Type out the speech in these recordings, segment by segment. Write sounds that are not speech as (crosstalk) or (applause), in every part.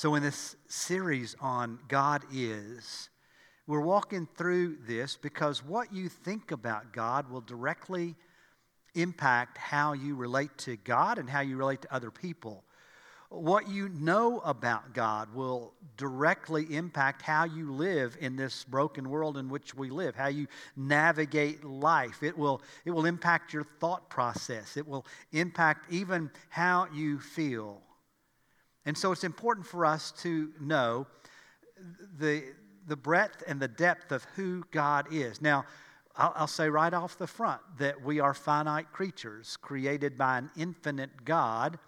So, in this series on God is, we're walking through this because what you think about God will directly impact how you relate to God and how you relate to other people. What you know about God will directly impact how you live in this broken world in which we live, how you navigate life. It will, it will impact your thought process, it will impact even how you feel. And so it's important for us to know the, the breadth and the depth of who God is. Now, I'll, I'll, say right off the front that we are finite creatures created by an infinite God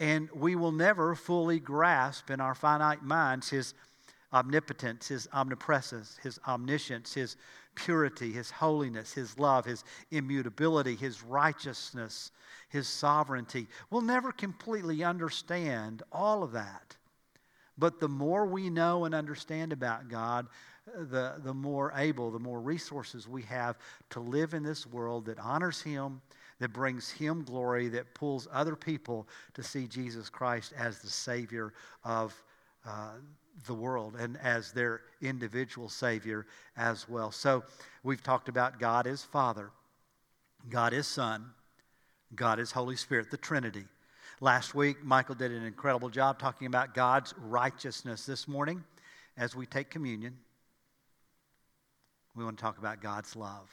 and we will never fully grasp in our finite minds his omnipotence, his omnipresence, his omniscience, his purity, his holiness, his love, his immutability, his righteousness, his sovereignty. We'll never completely understand all of that. But the more we know and understand about God, the, the more able, the more resources we have to live in this world that honors Him that brings Him glory, that pulls other people to see Jesus Christ as the Savior of uh, the world and as their individual Savior as well. So we've talked about God as Father, God is Son, God is Holy Spirit, the Trinity. Last week, Michael did an incredible job talking about God's righteousness. This morning, as we take communion, we want to talk about God's love.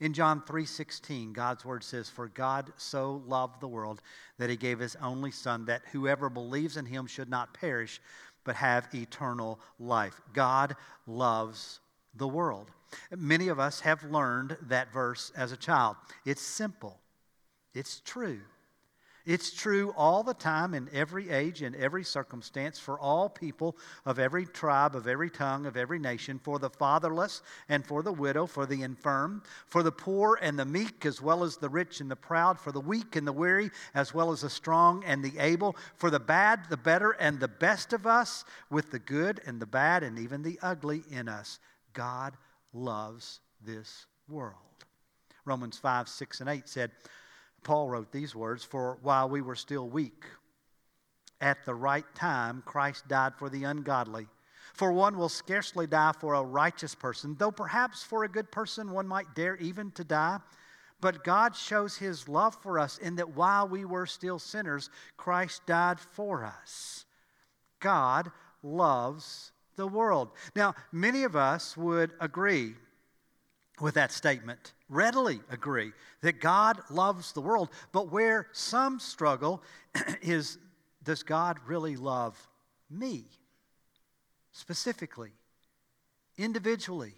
In John 3:16, God's word says, "For God so loved the world that he gave his only son that whoever believes in him should not perish but have eternal life." God loves the world. Many of us have learned that verse as a child. It's simple. It's true. It's true all the time, in every age, in every circumstance, for all people of every tribe, of every tongue, of every nation, for the fatherless and for the widow, for the infirm, for the poor and the meek, as well as the rich and the proud, for the weak and the weary, as well as the strong and the able, for the bad, the better, and the best of us, with the good and the bad, and even the ugly in us. God loves this world. Romans 5, 6, and 8 said, Paul wrote these words For while we were still weak, at the right time, Christ died for the ungodly. For one will scarcely die for a righteous person, though perhaps for a good person one might dare even to die. But God shows his love for us in that while we were still sinners, Christ died for us. God loves the world. Now, many of us would agree with that statement, readily agree that God loves the world. But where some struggle (clears throat) is does God really love me? Specifically, individually,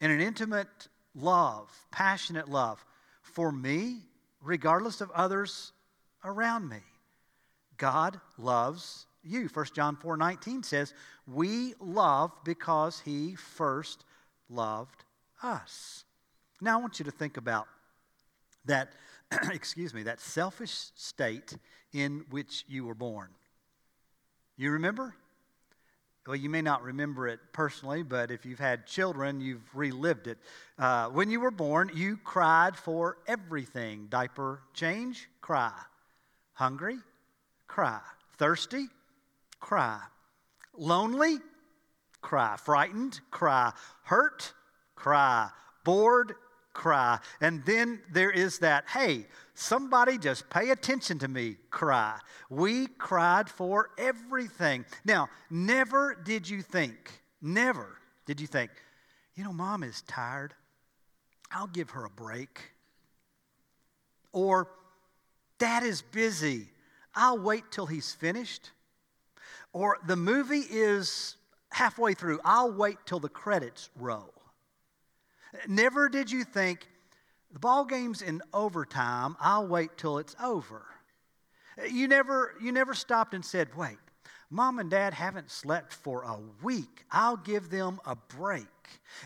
in an intimate love, passionate love for me, regardless of others around me. God loves you. 1 John 4 19 says, We love because he first loved us. Now I want you to think about that, (clears throat) excuse me, that selfish state in which you were born. You remember? Well, you may not remember it personally, but if you've had children, you've relived it. Uh, when you were born, you cried for everything diaper change, cry. Hungry, cry. Thirsty, cry. Lonely, cry. Frightened, cry. Hurt, cry. Bored, cry. And then there is that, hey, somebody just pay attention to me cry. We cried for everything. Now, never did you think, never did you think, you know, mom is tired. I'll give her a break. Or, dad is busy. I'll wait till he's finished. Or, the movie is halfway through. I'll wait till the credits roll. Never did you think, the ball game's in overtime, I'll wait till it's over. You never, you never stopped and said, wait, mom and dad haven't slept for a week. I'll give them a break.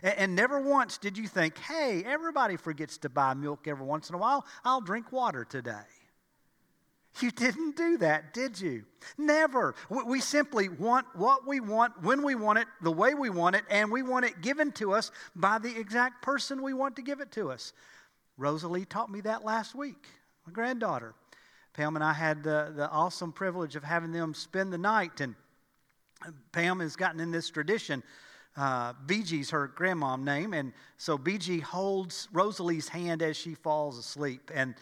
And, and never once did you think, hey, everybody forgets to buy milk every once in a while. I'll drink water today. You didn't do that, did you? Never. We simply want what we want, when we want it, the way we want it, and we want it given to us by the exact person we want to give it to us. Rosalie taught me that last week, my granddaughter. Pam and I had the, the awesome privilege of having them spend the night. And Pam has gotten in this tradition. Uh, BG's her grandmom name, and so BG holds Rosalie's hand as she falls asleep. And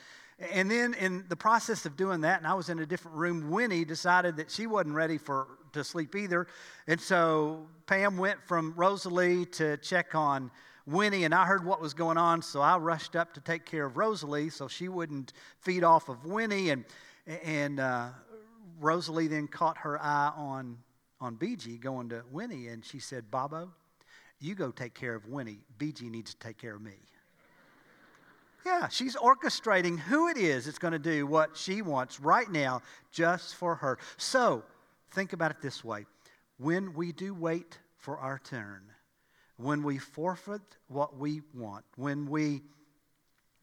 and then in the process of doing that, and I was in a different room, Winnie decided that she wasn't ready for to sleep either. And so Pam went from Rosalie to check on Winnie, and I heard what was going on, so I rushed up to take care of Rosalie so she wouldn't feed off of Winnie. And, and uh, Rosalie then caught her eye on, on BG going to Winnie, and she said, Bobo, you go take care of Winnie. BG needs to take care of me. Yeah, she's orchestrating who it is that's going to do what she wants right now just for her. So think about it this way when we do wait for our turn, when we forfeit what we want, when we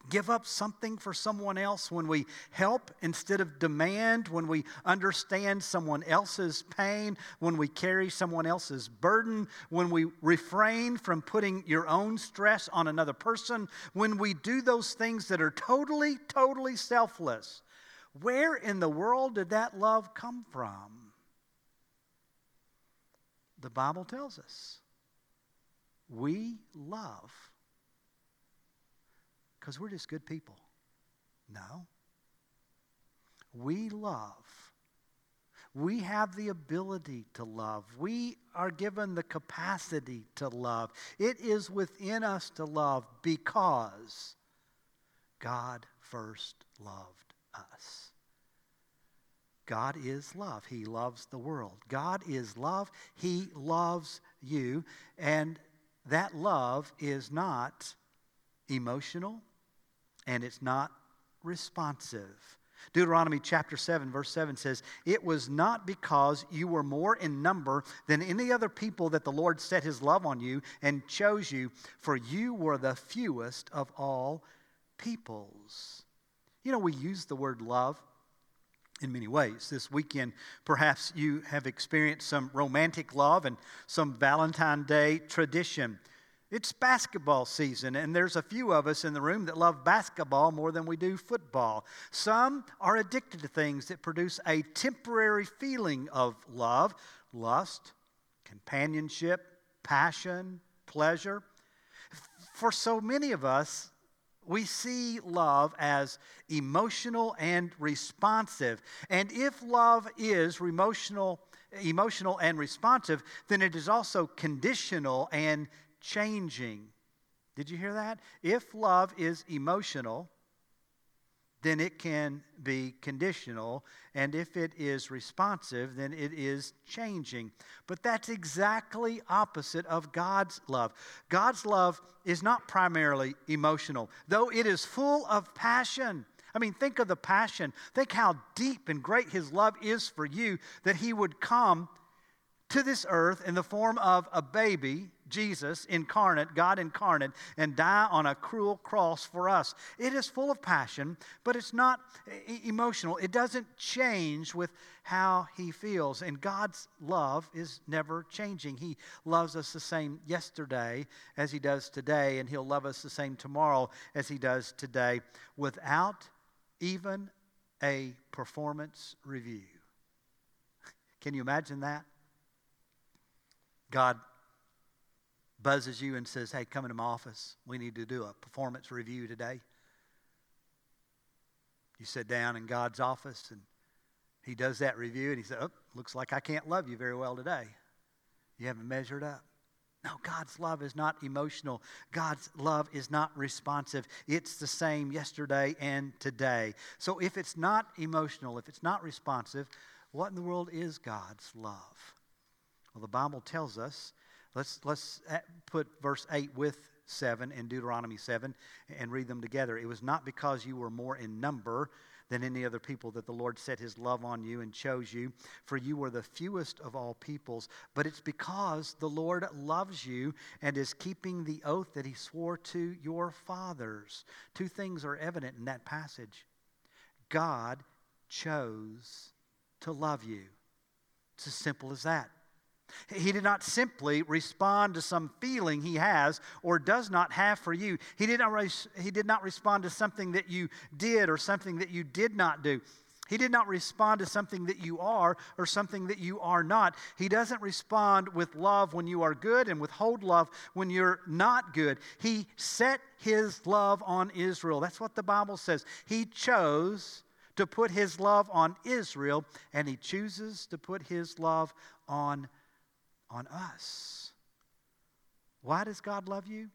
give up something for someone else, when we help instead of demand, when we understand someone else's pain, when we carry someone else's burden, when we refrain from putting your own stress on another person, when we do those things that are totally, totally selfless, where in the world did that love come from? The Bible tells us we love because we're just good people. No. We love. We have the ability to love. We are given the capacity to love. It is within us to love because God first loved us. God is love. He loves the world. God is love. He loves you. And that love is not emotional, and it's not responsive. Deuteronomy chapter 7, verse 7 says, It was not because you were more in number than any other people that the Lord set his love on you and chose you, for you were the fewest of all peoples. You know, we use the word love in many ways. This weekend, perhaps you have experienced some romantic love and some Valentine Day tradition. It's basketball season, and there's a few of us in the room that love basketball more than we do football. Some are addicted to things that produce a temporary feeling of love, lust, companionship, passion, pleasure. For so many of us, we see love as emotional and responsive. And if love is emotional, emotional and responsive, then it is also conditional and changing. Did you hear that? If love is emotional, then it can be conditional. And if it is responsive, then it is changing. But that's exactly opposite of God's love. God's love is not primarily emotional, though it is full of passion. I mean, think of the passion. Think how deep and great His love is for you that He would come to this earth in the form of a baby Jesus incarnate, God incarnate, and die on a cruel cross for us. It is full of passion, but it's not emotional. It doesn't change with how he feels. And God's love is never changing. He loves us the same yesterday as he does today, and he'll love us the same tomorrow as he does today without even a performance review. Can you imagine that? God buzzes you and says, Hey, come into my office. We need to do a performance review today. You sit down in God's office and he does that review and he says, Oh, looks like I can't love you very well today. You haven't measured up. No, God's love is not emotional. God's love is not responsive. It's the same yesterday and today. So if it's not emotional, if it's not responsive, what in the world is God's love? Well, the Bible tells us Let's, let's uh, put verse 8 with 7 in Deuteronomy 7 and read them together. It was not because you were more in number than any other people that the Lord set his love on you and chose you, for you were the fewest of all peoples, but it's because the Lord loves you and is keeping the oath that he swore to your fathers. Two things are evident in that passage God chose to love you. It's as simple as that. He did not simply respond to some feeling he has or does not have for you. He did not, he did not respond to something that you did or something that you did not do. He did not respond to something that you are or something that you are not. He doesn't respond with love when you are good and withhold love when you're not good. He set his love on Israel. That's what the Bible says. He chose to put his love on Israel, and he chooses to put his love on, on us. Why does God love you?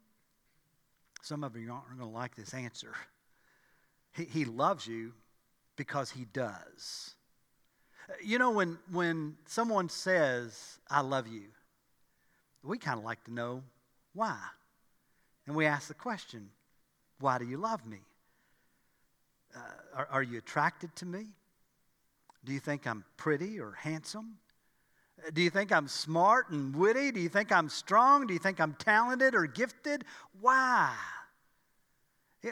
Some of you aren't going to like this answer. He, he loves you because he does. You know, when, when someone says, I love you, we kind of like to know why. And we ask the question, why do you love me? Uh, are, are you attracted to me? Do you think I'm pretty or handsome? Do you think I'm smart and witty? Do you think I'm strong? Do you think I'm talented or gifted? Why?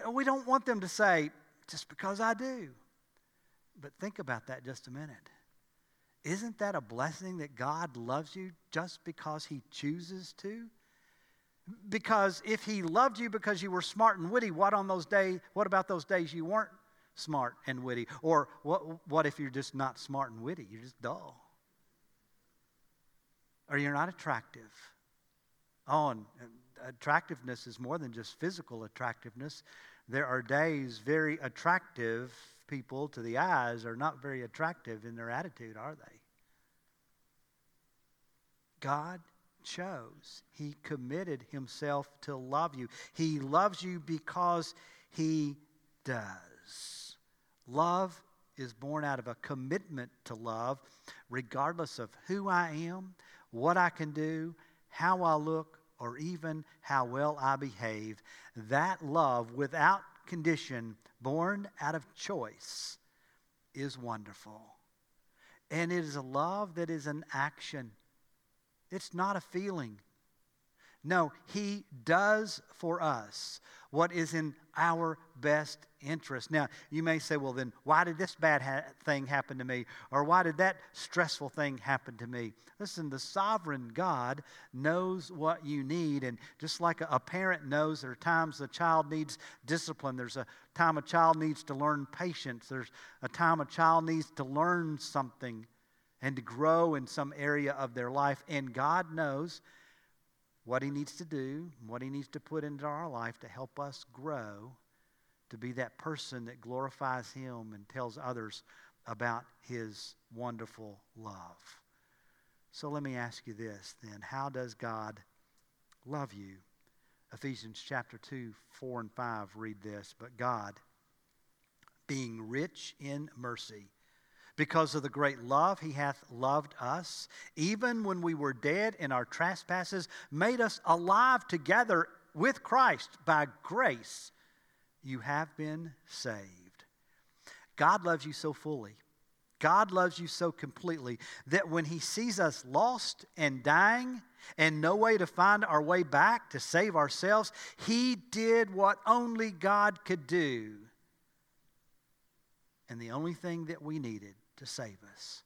We don't want them to say, just because I do. But think about that just a minute. Isn't that a blessing that God loves you just because He chooses to? Because if He loved you because you were smart and witty, what on those days? What about those days you weren't smart and witty? Or what? What if you're just not smart and witty? You're just dull, or you're not attractive? Oh, and attractiveness is more than just physical attractiveness. There are days very attractive people to the eyes are not very attractive in their attitude, are they? God chose. He committed himself to love you. He loves you because he does. Love is born out of a commitment to love, regardless of who I am, what I can do, how I look, or even how well I behave. That love, without condition, born out of choice, is wonderful. And it is a love that is an action, it's not a feeling. No, He does for us what is in our best interest. Now, you may say, well, then why did this bad ha- thing happen to me? Or why did that stressful thing happen to me? Listen, the sovereign God knows what you need. And just like a, a parent knows, there are times a child needs discipline, there's a time a child needs to learn patience, there's a time a child needs to learn something and to grow in some area of their life. And God knows what He needs to do, what He needs to put into our life to help us grow to be that person that glorifies Him and tells others about His wonderful love. So let me ask you this then How does God love you? Ephesians chapter 2, 4 and 5 read this. But God, being rich in mercy, because of the great love he hath loved us, even when we were dead in our trespasses, made us alive together with Christ. By grace, you have been saved. God loves you so fully. God loves you so completely that when he sees us lost and dying and no way to find our way back to save ourselves, he did what only God could do. And the only thing that we needed to save us.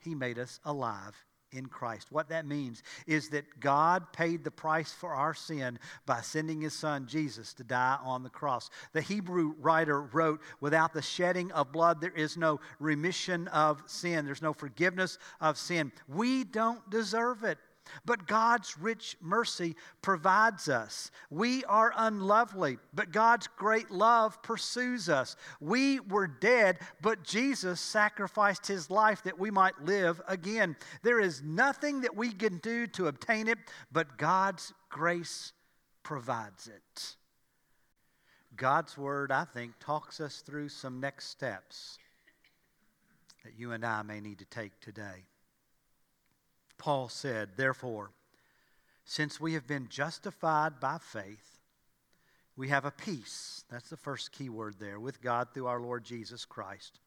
He made us alive in Christ. What that means is that God paid the price for our sin by sending his son Jesus to die on the cross. The Hebrew writer wrote, Without the shedding of blood, there is no remission of sin, there's no forgiveness of sin. We don't deserve it. But God's rich mercy provides us. We are unlovely, but God's great love pursues us. We were dead, but Jesus sacrificed his life that we might live again. There is nothing that we can do to obtain it, but God's grace provides it. God's word, I think, talks us through some next steps that you and I may need to take today. Paul said, Therefore, since we have been justified by faith, we have a peace. That's the first key word there with God through our Lord Jesus Christ.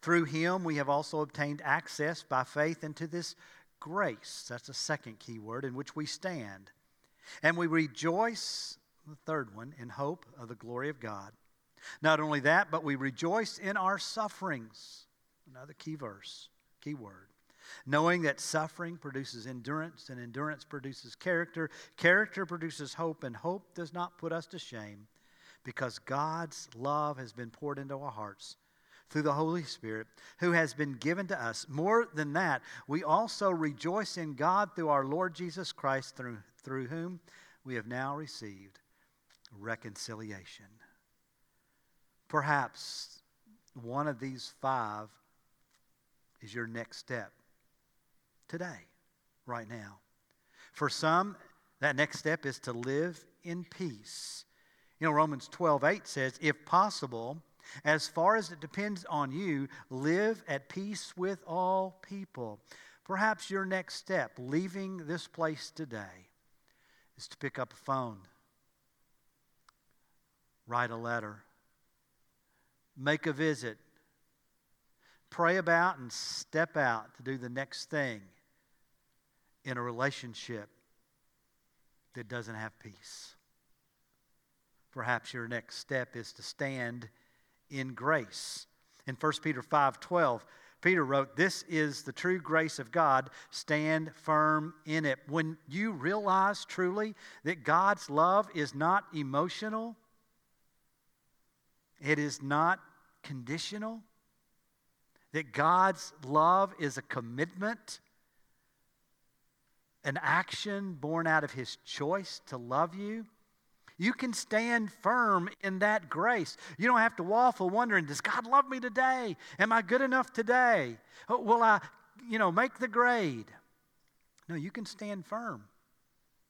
Through him, we have also obtained access by faith into this grace. That's the second key word in which we stand. And we rejoice, the third one, in hope of the glory of God. Not only that, but we rejoice in our sufferings. Another key verse, key word knowing that suffering produces endurance, and endurance produces character. Character produces hope, and hope does not put us to shame because God's love has been poured into our hearts through the Holy Spirit who has been given to us. More than that, we also rejoice in God through our Lord Jesus Christ, through, through whom we have now received reconciliation. Perhaps one of these five is your next step today, right now. For some, that next step is to live in peace. You know, Romans 12, 8 says, if possible, as far as it depends on you, live at peace with all people. Perhaps your next step, leaving this place today, is to pick up a phone, write a letter, make a visit, pray about, and step out to do the next thing in a relationship that doesn't have peace. Perhaps your next step is to stand in grace. In 1 Peter 5:12, Peter wrote, "This is the true grace of God. Stand firm in it." When you realize truly that God's love is not emotional, it is not conditional, that God's love is a commitment, an action born out of his choice to love you, you can stand firm in that grace. You don't have to waffle wondering, does God love me today? Am I good enough today? Oh, will I, you know, make the grade? No, you can stand firm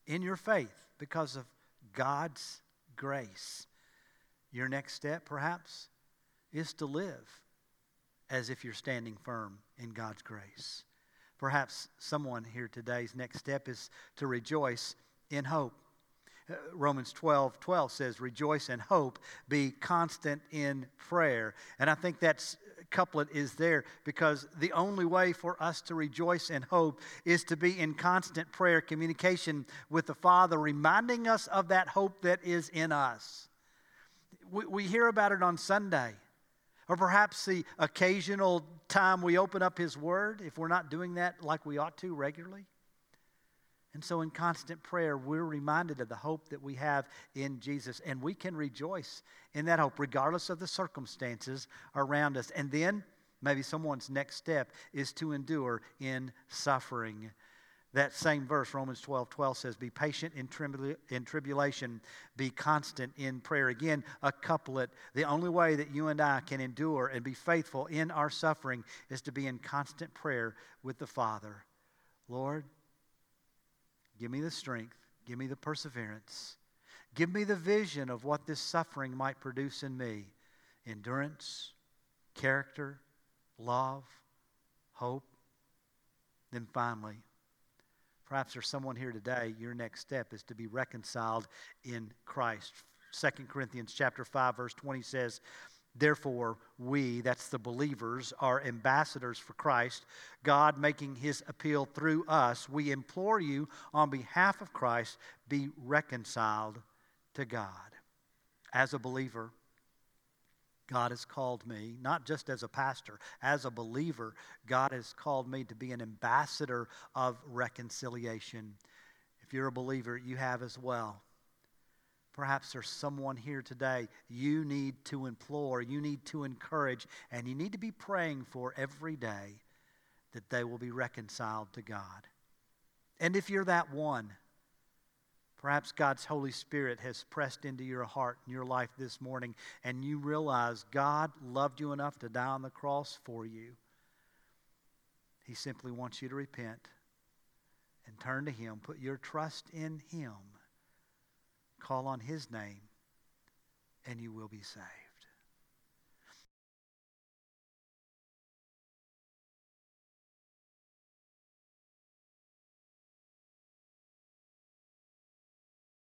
in your faith because of God's grace. Your next step, perhaps, is to live as if you're standing firm in God's grace. Perhaps someone here today's next step is to rejoice in hope. Uh, Romans 12 12 says, Rejoice in hope, be constant in prayer. And I think that couplet is there because the only way for us to rejoice in hope is to be in constant prayer, communication with the Father, reminding us of that hope that is in us. We, we hear about it on Sunday. Or perhaps the occasional time we open up His Word, if we're not doing that like we ought to regularly. And so, in constant prayer, we're reminded of the hope that we have in Jesus, and we can rejoice in that hope, regardless of the circumstances around us. And then, maybe someone's next step is to endure in suffering. That same verse, Romans 12 12, says, Be patient in, tribula- in tribulation, be constant in prayer. Again, a couplet. The only way that you and I can endure and be faithful in our suffering is to be in constant prayer with the Father. Lord, Give me the strength. Give me the perseverance. Give me the vision of what this suffering might produce in me endurance, character, love, hope. Then finally, perhaps there's someone here today, your next step is to be reconciled in Christ. 2 Corinthians chapter 5 verse 20 says, Therefore, we, that's the believers, are ambassadors for Christ, God making his appeal through us. We implore you on behalf of Christ, be reconciled to God. As a believer, God has called me, not just as a pastor, as a believer, God has called me to be an ambassador of reconciliation. If you're a believer, you have as well. Perhaps there's someone here today you need to implore, you need to encourage, and you need to be praying for every day that they will be reconciled to God. And if you're that one, perhaps God's Holy Spirit has pressed into your heart and your life this morning, and you realize God loved you enough to die on the cross for you. He simply wants you to repent and turn to Him, put your trust in Him Call on his name, and you will be saved.